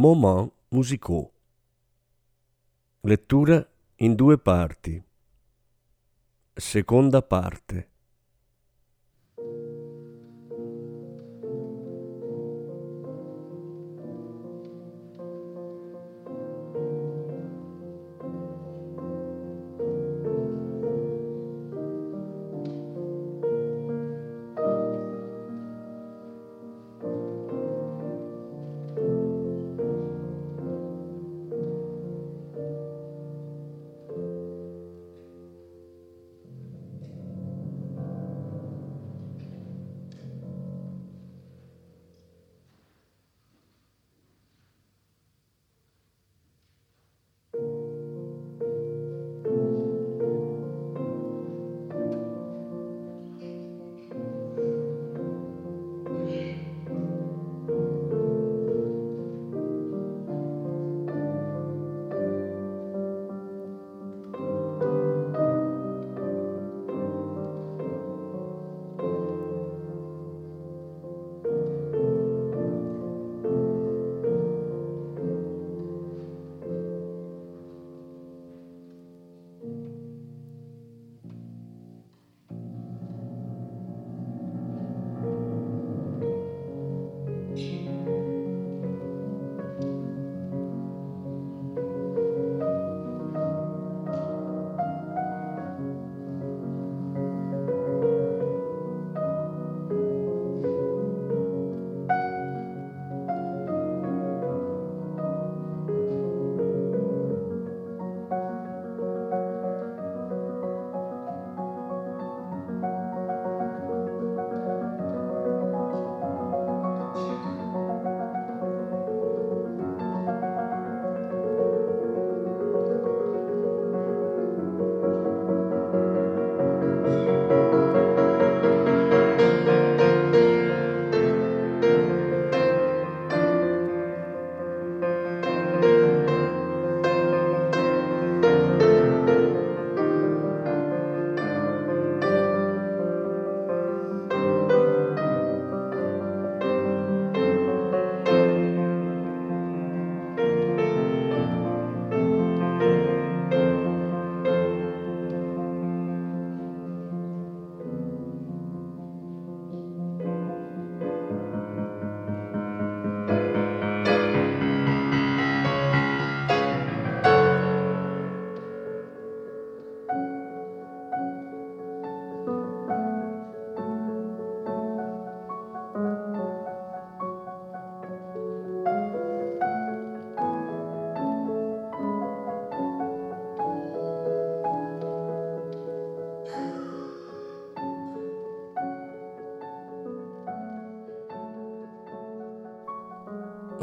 Moment musicaux. Lettura in due parti. Seconda parte.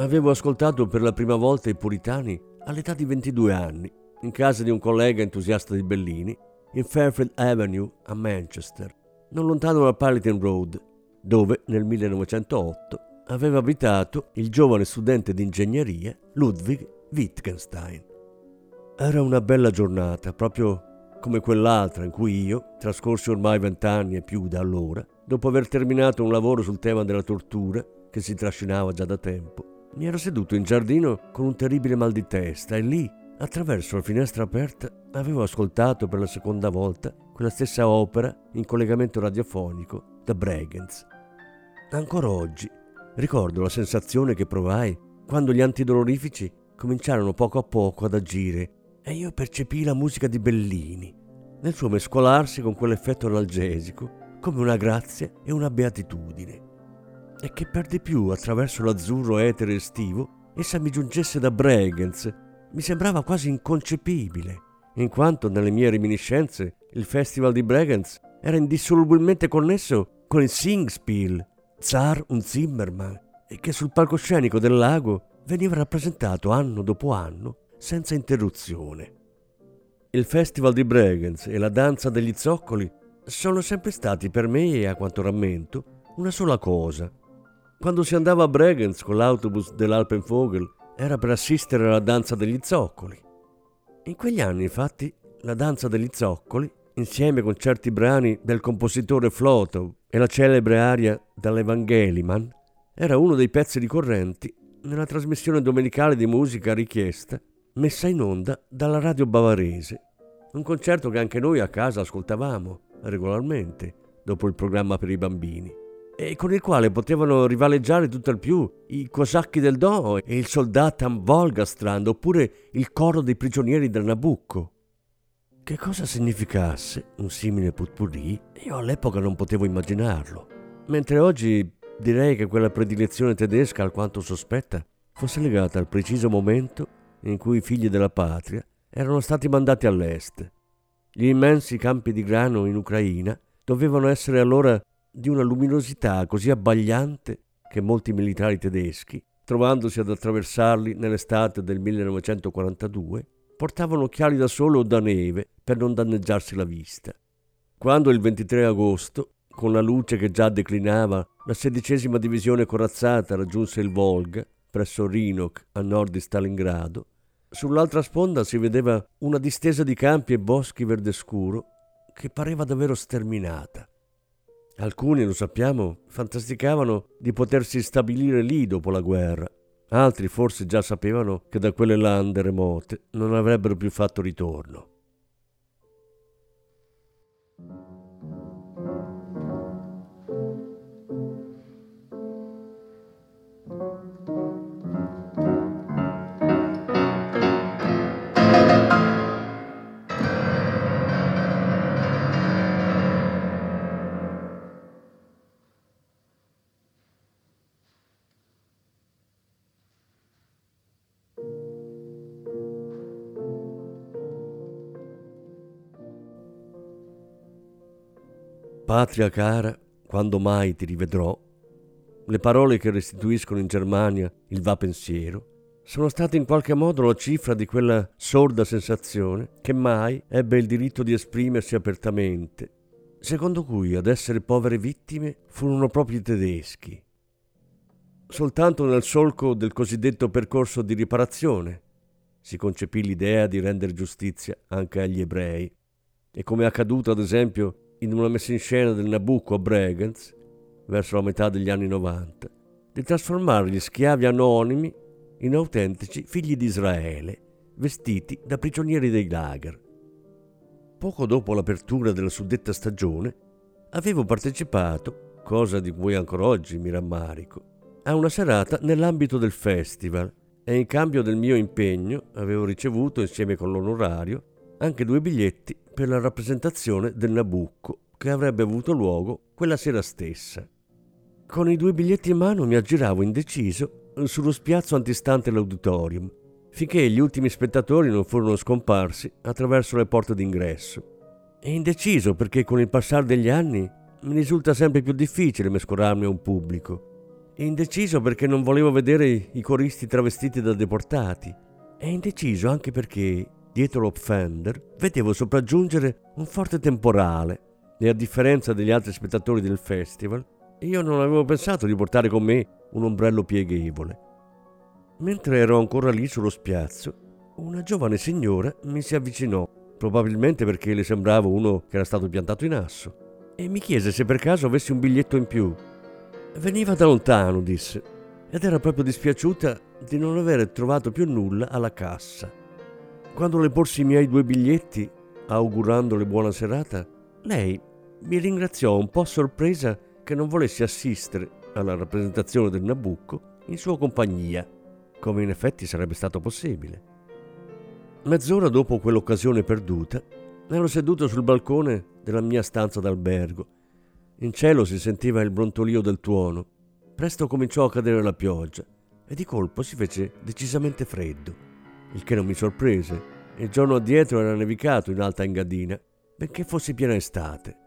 Avevo ascoltato per la prima volta i Puritani all'età di 22 anni, in casa di un collega entusiasta di Bellini, in Fairfield Avenue a Manchester, non lontano da Palatine Road, dove nel 1908 aveva abitato il giovane studente di ingegneria Ludwig Wittgenstein. Era una bella giornata, proprio come quell'altra in cui io, trascorsi ormai vent'anni e più da allora, dopo aver terminato un lavoro sul tema della tortura che si trascinava già da tempo, mi ero seduto in giardino con un terribile mal di testa e lì, attraverso la finestra aperta, avevo ascoltato per la seconda volta quella stessa opera in collegamento radiofonico da Bregenz. Ancora oggi ricordo la sensazione che provai quando gli antidolorifici cominciarono poco a poco ad agire e io percepii la musica di Bellini, nel suo mescolarsi con quell'effetto analgesico come una grazia e una beatitudine e che per di più attraverso l'azzurro etere estivo essa mi giungesse da Bregenz mi sembrava quasi inconcepibile, in quanto nelle mie reminiscenze il festival di Bregenz era indissolubilmente connesso con il Singspiel, Zar und Zimmermann, e che sul palcoscenico del lago veniva rappresentato anno dopo anno senza interruzione. Il Festival di Bregenz e la danza degli zoccoli sono sempre stati per me, a quanto rammento, una sola cosa. Quando si andava a Bregenz con l'autobus dell'Alpenvogel era per assistere alla danza degli zoccoli. In quegli anni, infatti, la danza degli zoccoli, insieme con certi brani del compositore Flotow e la celebre aria dall'Evangeliman, era uno dei pezzi ricorrenti nella trasmissione domenicale di musica richiesta messa in onda dalla radio bavarese. Un concerto che anche noi a casa ascoltavamo regolarmente dopo il programma per i bambini e con il quale potevano rivaleggiare tutt'al più i cosacchi del Do e il soldatam Volgastrand oppure il coro dei prigionieri del Nabucco. Che cosa significasse un simile putpurri io all'epoca non potevo immaginarlo, mentre oggi direi che quella predilezione tedesca alquanto sospetta fosse legata al preciso momento in cui i figli della patria erano stati mandati all'est. Gli immensi campi di grano in Ucraina dovevano essere allora di una luminosità così abbagliante che molti militari tedeschi, trovandosi ad attraversarli nell'estate del 1942, portavano occhiali da sole o da neve per non danneggiarsi la vista. Quando il 23 agosto, con la luce che già declinava, la sedicesima divisione corazzata raggiunse il Volga, presso Rinok, a nord di Stalingrado, sull'altra sponda si vedeva una distesa di campi e boschi verde scuro che pareva davvero sterminata. Alcuni, lo sappiamo, fantasticavano di potersi stabilire lì dopo la guerra. Altri forse già sapevano che da quelle lande remote non avrebbero più fatto ritorno. Patria cara, quando mai ti rivedrò, le parole che restituiscono in Germania il va pensiero sono state in qualche modo la cifra di quella sorda sensazione che mai ebbe il diritto di esprimersi apertamente, secondo cui ad essere povere vittime furono proprio i tedeschi. Soltanto nel solco del cosiddetto percorso di riparazione si concepì l'idea di rendere giustizia anche agli ebrei, e come è accaduto ad esempio in una messa in scena del Nabucco a Bregenz, verso la metà degli anni 90, di trasformare gli schiavi anonimi in autentici figli di Israele, vestiti da prigionieri dei lager. Poco dopo l'apertura della suddetta stagione, avevo partecipato, cosa di cui ancora oggi mi rammarico, a una serata nell'ambito del festival e in cambio del mio impegno avevo ricevuto, insieme con l'onorario, anche due biglietti per la rappresentazione del Nabucco che avrebbe avuto luogo quella sera stessa. Con i due biglietti in mano mi aggiravo indeciso sullo spiazzo antistante l'auditorium, finché gli ultimi spettatori non furono scomparsi attraverso le porte d'ingresso. E indeciso perché con il passare degli anni mi risulta sempre più difficile mescolarmi a un pubblico. E indeciso perché non volevo vedere i coristi travestiti da deportati. E indeciso anche perché dietro lo Pfender, vedevo sopraggiungere un forte temporale e a differenza degli altri spettatori del festival, io non avevo pensato di portare con me un ombrello pieghevole. Mentre ero ancora lì sullo spiazzo, una giovane signora mi si avvicinò, probabilmente perché le sembravo uno che era stato piantato in asso, e mi chiese se per caso avessi un biglietto in più. Veniva da lontano, disse, ed era proprio dispiaciuta di non aver trovato più nulla alla cassa. Quando le porsi i miei due biglietti, augurandole buona serata, lei mi ringraziò un po' sorpresa che non volessi assistere alla rappresentazione del Nabucco in sua compagnia, come in effetti sarebbe stato possibile. Mezz'ora dopo quell'occasione perduta, ero seduto sul balcone della mia stanza d'albergo. In cielo si sentiva il brontolio del tuono. Presto cominciò a cadere la pioggia e di colpo si fece decisamente freddo il che non mi sorprese. Il giorno addietro era nevicato in Alta Engadina, benché fosse piena estate.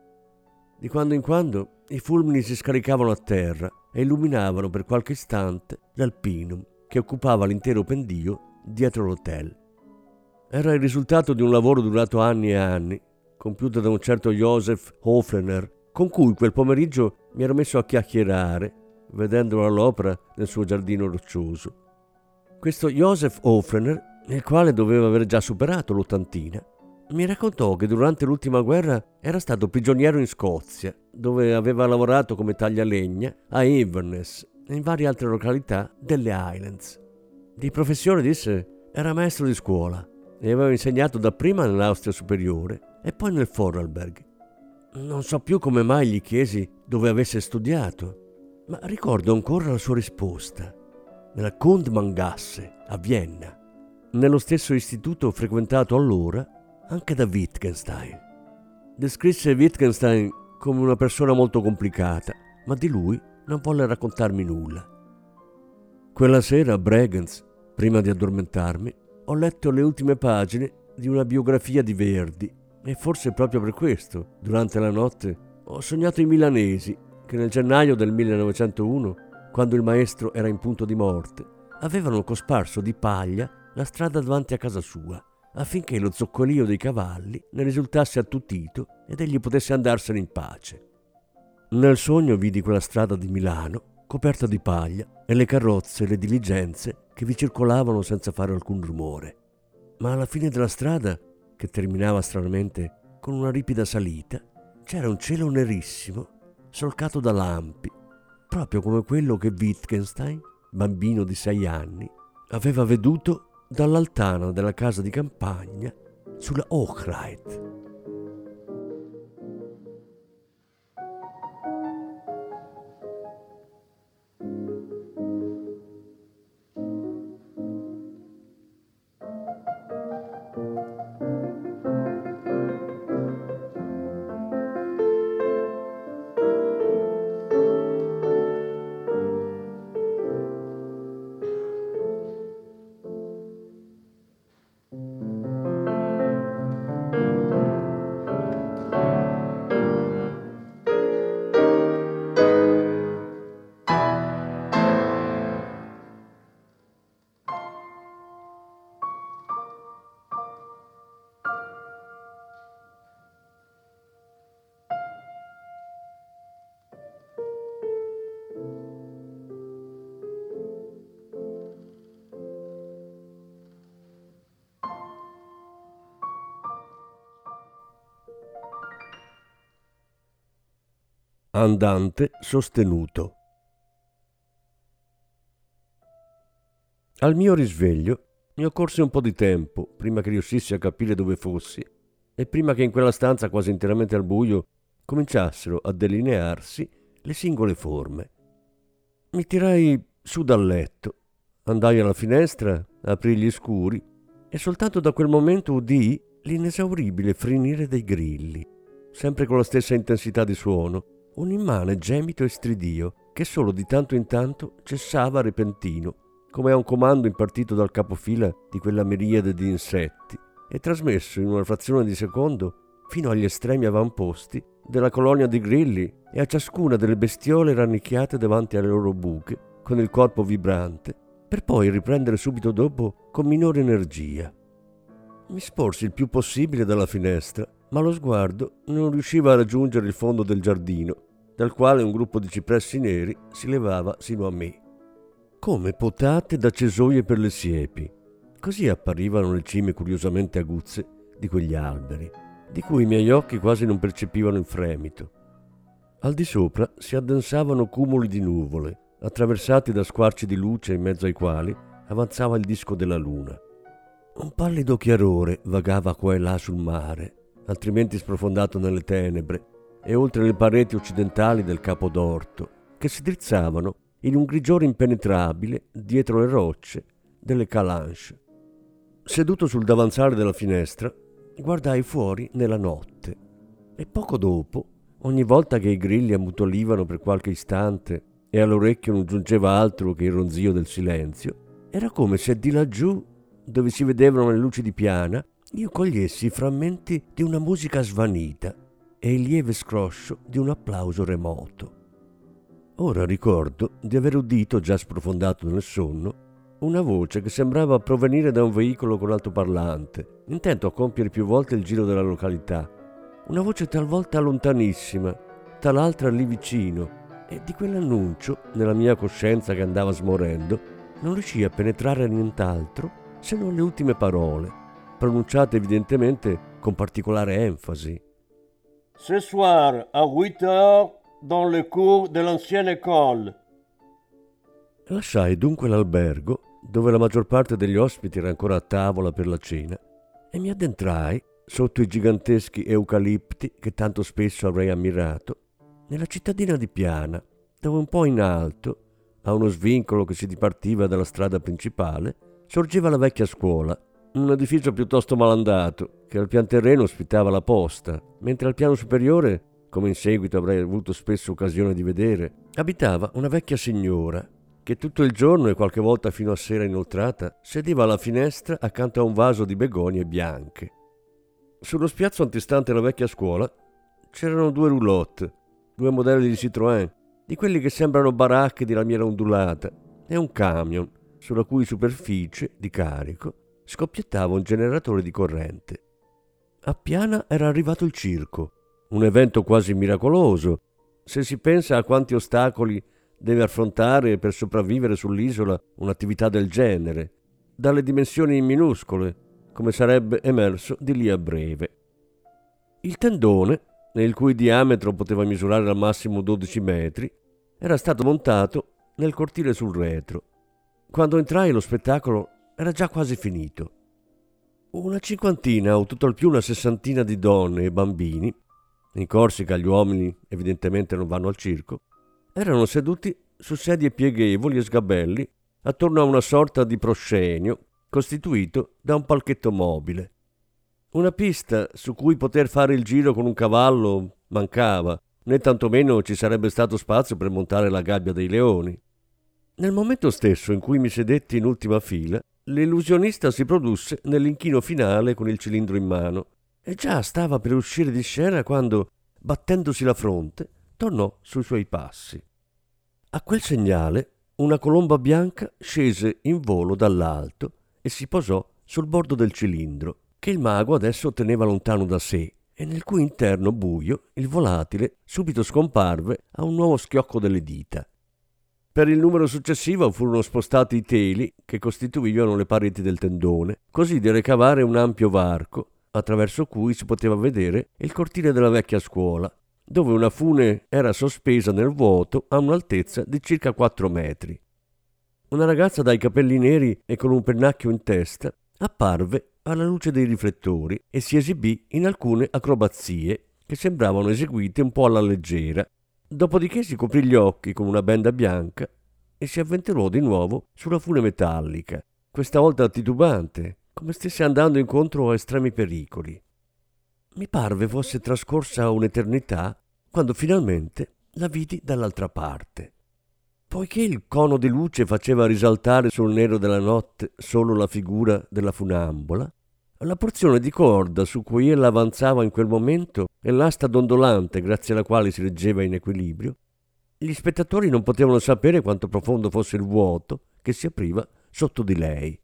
Di quando in quando i fulmini si scaricavano a terra e illuminavano per qualche istante l'Alpinum che occupava l'intero pendio dietro l'hotel. Era il risultato di un lavoro durato anni e anni, compiuto da un certo Joseph Hofrener, con cui quel pomeriggio mi ero messo a chiacchierare, vedendolo all'opera nel suo giardino roccioso. Questo Joseph Hofrener, il quale doveva aver già superato l'ottantina, mi raccontò che durante l'ultima guerra era stato prigioniero in Scozia, dove aveva lavorato come taglialegna a Inverness e in varie altre località delle Highlands. Di professione, disse, era maestro di scuola e aveva insegnato dapprima nell'Austria superiore e poi nel Vorarlberg. Non so più come mai gli chiesi dove avesse studiato, ma ricordo ancora la sua risposta. Nella Kundmangasse, a Vienna, nello stesso istituto frequentato allora anche da Wittgenstein. Descrisse Wittgenstein come una persona molto complicata, ma di lui non volle raccontarmi nulla. Quella sera a Bregenz, prima di addormentarmi, ho letto le ultime pagine di una biografia di Verdi e forse proprio per questo, durante la notte, ho sognato i milanesi che nel gennaio del 1901, quando il maestro era in punto di morte, avevano cosparso di paglia la strada davanti a casa sua affinché lo zoccolio dei cavalli ne risultasse attutito ed egli potesse andarsene in pace. Nel sogno vidi quella strada di Milano coperta di paglia e le carrozze e le diligenze che vi circolavano senza fare alcun rumore. Ma alla fine della strada, che terminava stranamente con una ripida salita, c'era un cielo nerissimo, solcato da lampi, proprio come quello che Wittgenstein, bambino di sei anni, aveva veduto dall'altano della casa di campagna sulla Ochreit. Andante sostenuto. Al mio risveglio mi occorse un po' di tempo prima che riuscissi a capire dove fossi e prima che in quella stanza quasi interamente al buio cominciassero a delinearsi le singole forme. Mi tirai su dal letto, andai alla finestra, aprì gli scuri e soltanto da quel momento udii l'inesauribile frinire dei grilli, sempre con la stessa intensità di suono, un immane gemito e stridio che solo di tanto in tanto cessava repentino, come a un comando impartito dal capofila di quella miriade di insetti, e trasmesso in una frazione di secondo fino agli estremi avamposti della colonia di grilli e a ciascuna delle bestiole rannicchiate davanti alle loro buche, con il corpo vibrante, per poi riprendere subito dopo con minore energia. Mi sporsi il più possibile dalla finestra, ma lo sguardo non riusciva a raggiungere il fondo del giardino dal quale un gruppo di cipressi neri si levava sino a me. Come potate da cesoie per le siepi. Così apparivano le cime curiosamente aguzze di quegli alberi, di cui i miei occhi quasi non percepivano il fremito. Al di sopra si addensavano cumuli di nuvole, attraversati da squarci di luce in mezzo ai quali avanzava il disco della luna. Un pallido chiarore vagava qua e là sul mare, altrimenti sprofondato nelle tenebre, e oltre le pareti occidentali del Capo d'Orto, che si drizzavano in un grigiore impenetrabile dietro le rocce delle Calanche. Seduto sul davanzale della finestra, guardai fuori nella notte e poco dopo, ogni volta che i grilli ammutolivano per qualche istante e all'orecchio non giungeva altro che il ronzio del silenzio, era come se di laggiù, dove si vedevano le luci di piana, io cogliessi i frammenti di una musica svanita e il lieve scroscio di un applauso remoto. Ora ricordo di aver udito, già sprofondato nel sonno, una voce che sembrava provenire da un veicolo con altoparlante, intento a compiere più volte il giro della località. Una voce talvolta lontanissima, tal'altra lì vicino, e di quell'annuncio, nella mia coscienza che andava smorendo, non riuscii a penetrare nient'altro se non le ultime parole, pronunciate evidentemente con particolare enfasi. Ce soir, à 8 heures, dans le cours de l'ancienne école. Lasciai dunque l'albergo dove la maggior parte degli ospiti era ancora a tavola per la cena, e mi addentrai, sotto i giganteschi eucalipti che tanto spesso avrei ammirato, nella cittadina di Piana, dove un po' in alto, a uno svincolo che si dipartiva dalla strada principale, sorgeva la vecchia scuola, un edificio piuttosto malandato, che al pian terreno ospitava la posta, mentre al piano superiore, come in seguito avrei avuto spesso occasione di vedere, abitava una vecchia signora che tutto il giorno e qualche volta fino a sera inoltrata sedeva alla finestra accanto a un vaso di begonie bianche. Sullo spiazzo antistante la vecchia scuola c'erano due roulotte, due modelli di Citroën, di quelli che sembrano baracche di lamiera ondulata, e un camion, sulla cui superficie di carico scoppiettava un generatore di corrente. A Piana era arrivato il circo, un evento quasi miracoloso, se si pensa a quanti ostacoli deve affrontare per sopravvivere sull'isola un'attività del genere, dalle dimensioni minuscole, come sarebbe emerso di lì a breve. Il tendone, nel cui diametro poteva misurare al massimo 12 metri, era stato montato nel cortile sul retro. Quando entrai lo spettacolo era già quasi finito. Una cinquantina o tutto al più una sessantina di donne e bambini, in Corsica gli uomini evidentemente non vanno al circo, erano seduti su sedie pieghevoli e sgabelli attorno a una sorta di proscenio costituito da un palchetto mobile. Una pista su cui poter fare il giro con un cavallo mancava, né tantomeno ci sarebbe stato spazio per montare la gabbia dei leoni. Nel momento stesso in cui mi sedetti in ultima fila, l'illusionista si produsse nell'inchino finale con il cilindro in mano e già stava per uscire di scena quando, battendosi la fronte, tornò sui suoi passi. A quel segnale una colomba bianca scese in volo dall'alto e si posò sul bordo del cilindro, che il mago adesso teneva lontano da sé e nel cui interno buio il volatile subito scomparve a un nuovo schiocco delle dita. Per il numero successivo furono spostati i teli che costituivano le pareti del tendone, così da ricavare un ampio varco attraverso cui si poteva vedere il cortile della vecchia scuola, dove una fune era sospesa nel vuoto a un'altezza di circa 4 metri. Una ragazza dai capelli neri e con un pennacchio in testa apparve alla luce dei riflettori e si esibì in alcune acrobazie che sembravano eseguite un po' alla leggera. Dopodiché si coprì gli occhi con una benda bianca e si avventurò di nuovo sulla fune metallica, questa volta titubante, come stesse andando incontro a estremi pericoli. Mi parve fosse trascorsa un'eternità quando finalmente la vidi dall'altra parte. Poiché il cono di luce faceva risaltare sul nero della notte solo la figura della funambola, la porzione di corda su cui ella avanzava in quel momento e l'asta dondolante grazie alla quale si reggeva in equilibrio, gli spettatori non potevano sapere quanto profondo fosse il vuoto che si apriva sotto di lei.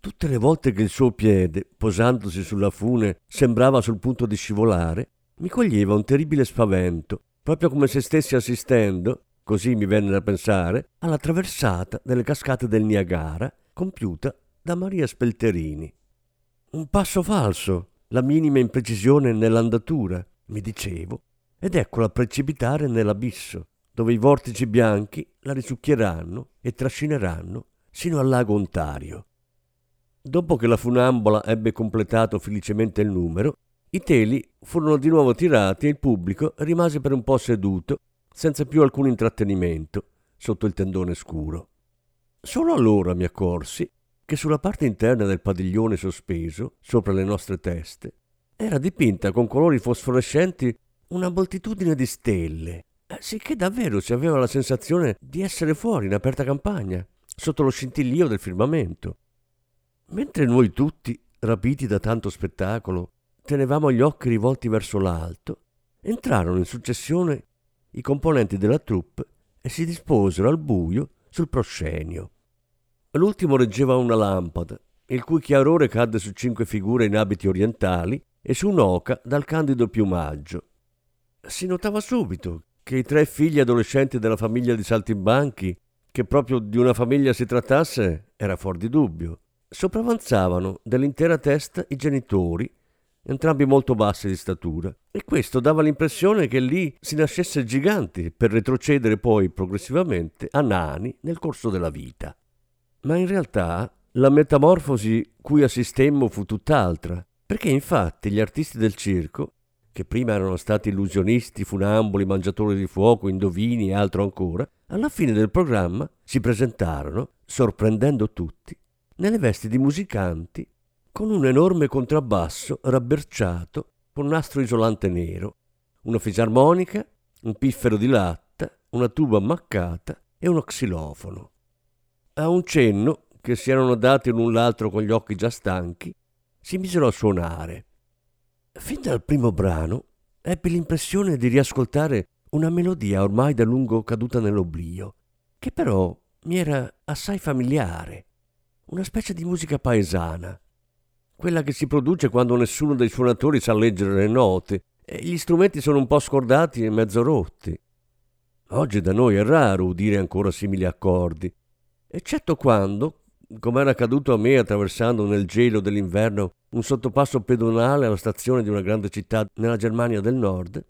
Tutte le volte che il suo piede, posandosi sulla fune, sembrava sul punto di scivolare, mi coglieva un terribile spavento, proprio come se stessi assistendo, così mi venne da pensare, alla traversata delle cascate del Niagara compiuta da Maria Spelterini. Un passo falso, la minima imprecisione nell'andatura, mi dicevo, ed eccola precipitare nell'abisso, dove i vortici bianchi la risucchieranno e trascineranno sino al lago Ontario. Dopo che la funambola ebbe completato felicemente il numero, i teli furono di nuovo tirati e il pubblico rimase per un po' seduto, senza più alcun intrattenimento, sotto il tendone scuro. Solo allora mi accorsi che sulla parte interna del padiglione sospeso, sopra le nostre teste, era dipinta con colori fosforescenti una moltitudine di stelle, eh, sicché davvero si aveva la sensazione di essere fuori in aperta campagna, sotto lo scintillio del firmamento. Mentre noi tutti, rapiti da tanto spettacolo, tenevamo gli occhi rivolti verso l'alto, entrarono in successione i componenti della troupe e si disposero al buio sul proscenio. L'ultimo reggeva una lampada, il cui chiarore cadde su cinque figure in abiti orientali e su un'oca dal candido piumaggio. Si notava subito che i tre figli adolescenti della famiglia di Saltimbanchi, che proprio di una famiglia si trattasse, era fuori di dubbio. Sopravanzavano dell'intera testa i genitori, entrambi molto bassi di statura, e questo dava l'impressione che lì si nascesse giganti per retrocedere poi progressivamente a nani nel corso della vita. Ma in realtà la metamorfosi cui assistemmo fu tutt'altra, perché infatti gli artisti del circo, che prima erano stati illusionisti, funamboli, mangiatori di fuoco, indovini e altro ancora, alla fine del programma si presentarono, sorprendendo tutti, nelle vesti di musicanti, con un enorme contrabbasso rabberciato con nastro isolante nero, una fisarmonica, un piffero di latta, una tuba ammaccata e uno xilofono. A un cenno, che si erano dati l'un l'altro con gli occhi già stanchi, si misero a suonare. Fin dal primo brano ebbi l'impressione di riascoltare una melodia ormai da lungo caduta nell'oblio, che però mi era assai familiare, una specie di musica paesana, quella che si produce quando nessuno dei suonatori sa leggere le note e gli strumenti sono un po' scordati e mezzo rotti. Oggi da noi è raro udire ancora simili accordi, eccetto quando, come era accaduto a me attraversando nel gelo dell'inverno un sottopasso pedonale alla stazione di una grande città nella Germania del Nord,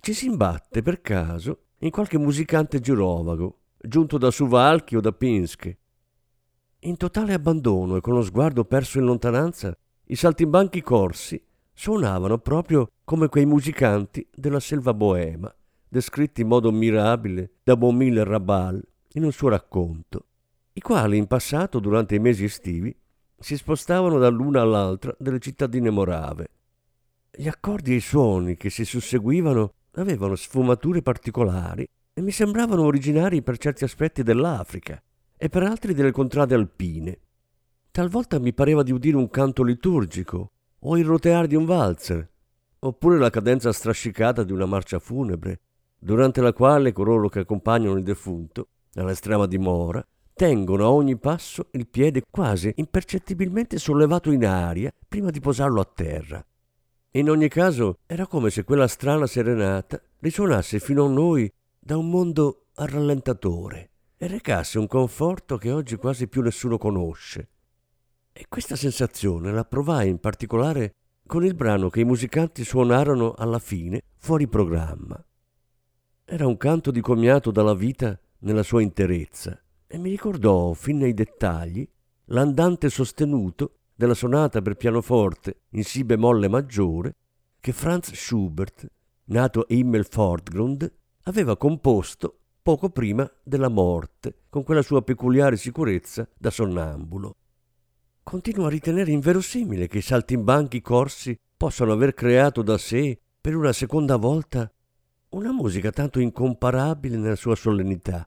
ci si imbatte per caso in qualche musicante girovago, giunto da Suvalchi o da Pinsk. In totale abbandono e con lo sguardo perso in lontananza, i saltimbanchi corsi suonavano proprio come quei musicanti della selva boema, descritti in modo mirabile da Beaumille Rabal in un suo racconto i quali in passato, durante i mesi estivi, si spostavano dall'una all'altra delle cittadine morave. Gli accordi e i suoni che si susseguivano avevano sfumature particolari e mi sembravano originari per certi aspetti dell'Africa e per altri delle contrade alpine. Talvolta mi pareva di udire un canto liturgico o il roteare di un valzer, oppure la cadenza strascicata di una marcia funebre, durante la quale coloro che accompagnano il defunto, all'estrema dimora, tengono a ogni passo il piede quasi impercettibilmente sollevato in aria prima di posarlo a terra. In ogni caso era come se quella strana serenata risuonasse fino a noi da un mondo a rallentatore e recasse un conforto che oggi quasi più nessuno conosce. E questa sensazione la provai in particolare con il brano che i musicanti suonarono alla fine fuori programma. Era un canto di commiato dalla vita nella sua interezza e mi ricordò fin nei dettagli l'andante sostenuto della sonata per pianoforte in Si bemolle maggiore che Franz Schubert, nato a Himmelfortgrund, aveva composto poco prima della morte con quella sua peculiare sicurezza da sonnambulo. Continuo a ritenere inverosimile che i saltimbanchi corsi possano aver creato da sé per una seconda volta una musica tanto incomparabile nella sua solennità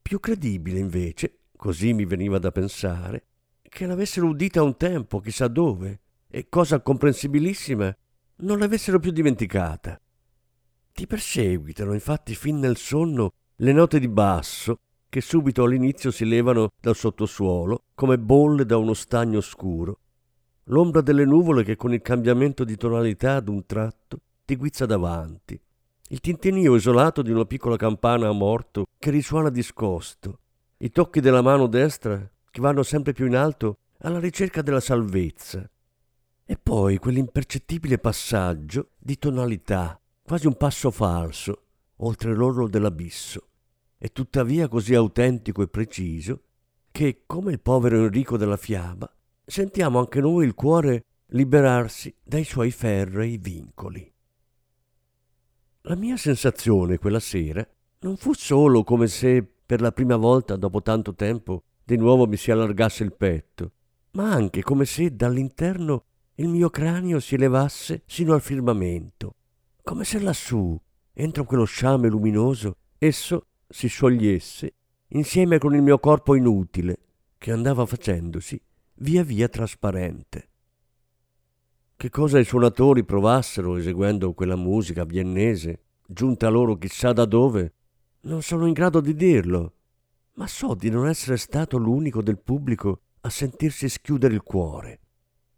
più credibile invece, così mi veniva da pensare, che l'avessero udita un tempo, chissà dove, e cosa comprensibilissima, non l'avessero più dimenticata. Ti perseguitano infatti fin nel sonno le note di basso che subito all'inizio si levano dal sottosuolo come bolle da uno stagno scuro, l'ombra delle nuvole che con il cambiamento di tonalità d'un tratto ti guizza davanti, il tintinnio isolato di una piccola campana a morto che risuona discosto, i tocchi della mano destra che vanno sempre più in alto alla ricerca della salvezza. E poi quell'impercettibile passaggio di tonalità, quasi un passo falso, oltre l'orlo dell'abisso, e tuttavia così autentico e preciso che, come il povero Enrico della fiaba, sentiamo anche noi il cuore liberarsi dai suoi ferrei vincoli. La mia sensazione quella sera non fu solo come se per la prima volta dopo tanto tempo di nuovo mi si allargasse il petto, ma anche come se dall'interno il mio cranio si elevasse sino al firmamento, come se lassù, entro quello sciame luminoso, esso si sciogliesse insieme con il mio corpo inutile, che andava facendosi via via trasparente. Che cosa i suonatori provassero eseguendo quella musica viennese, giunta loro chissà da dove, non sono in grado di dirlo. ma so di non essere stato l'unico del pubblico a sentirsi schiudere il cuore,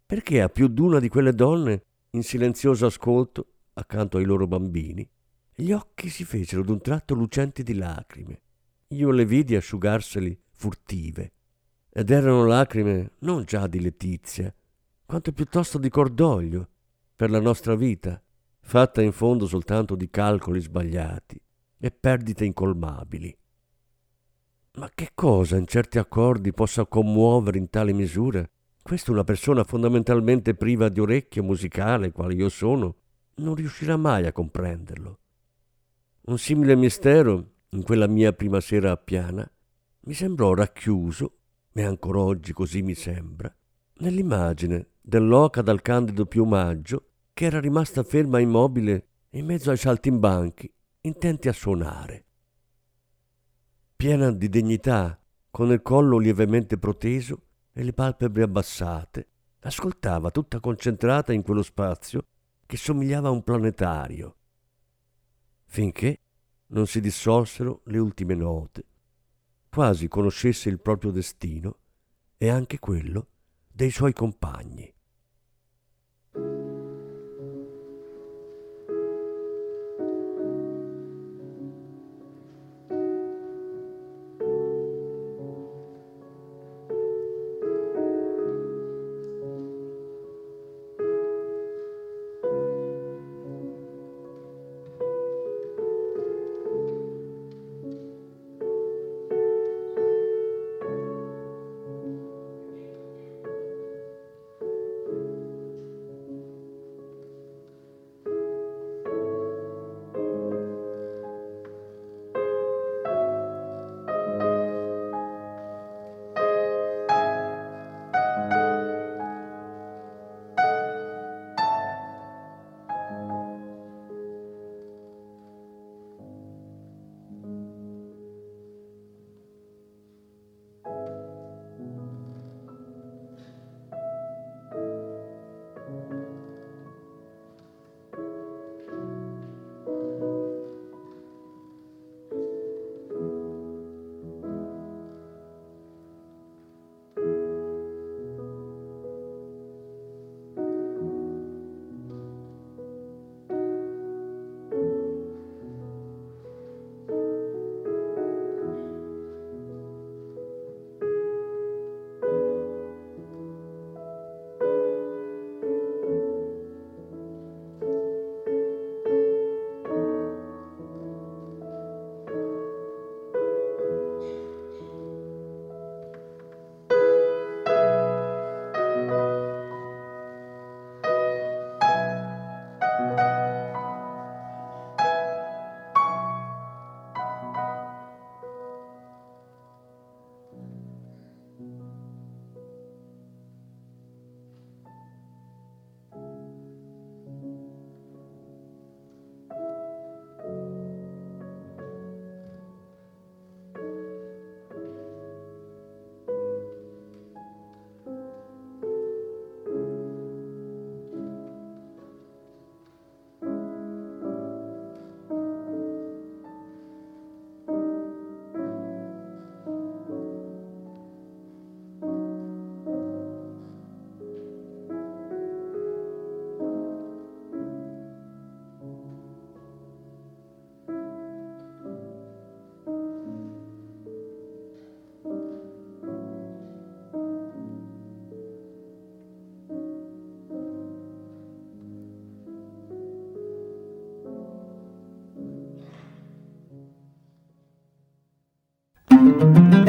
perché a più d'una di quelle donne, in silenzioso ascolto, accanto ai loro bambini, gli occhi si fecero d'un tratto lucenti di lacrime. Io le vidi asciugarseli furtive, ed erano lacrime non già di letizia, quanto piuttosto di cordoglio per la nostra vita, fatta in fondo soltanto di calcoli sbagliati e perdite incolmabili. Ma che cosa in certi accordi possa commuovere in tale misura? Questa una persona fondamentalmente priva di orecchio musicale, quale io sono, non riuscirà mai a comprenderlo. Un simile mistero, in quella mia prima sera a Piana, mi sembrò racchiuso, e ancora oggi così mi sembra, nell'immagine dell'oca dal candido piumaggio che era rimasta ferma immobile in mezzo ai saltimbanchi, intenti a suonare piena di dignità, con il collo lievemente proteso e le palpebre abbassate, ascoltava tutta concentrata in quello spazio che somigliava a un planetario, finché non si dissolsero le ultime note, quasi conoscesse il proprio destino e anche quello dei suoi compagni.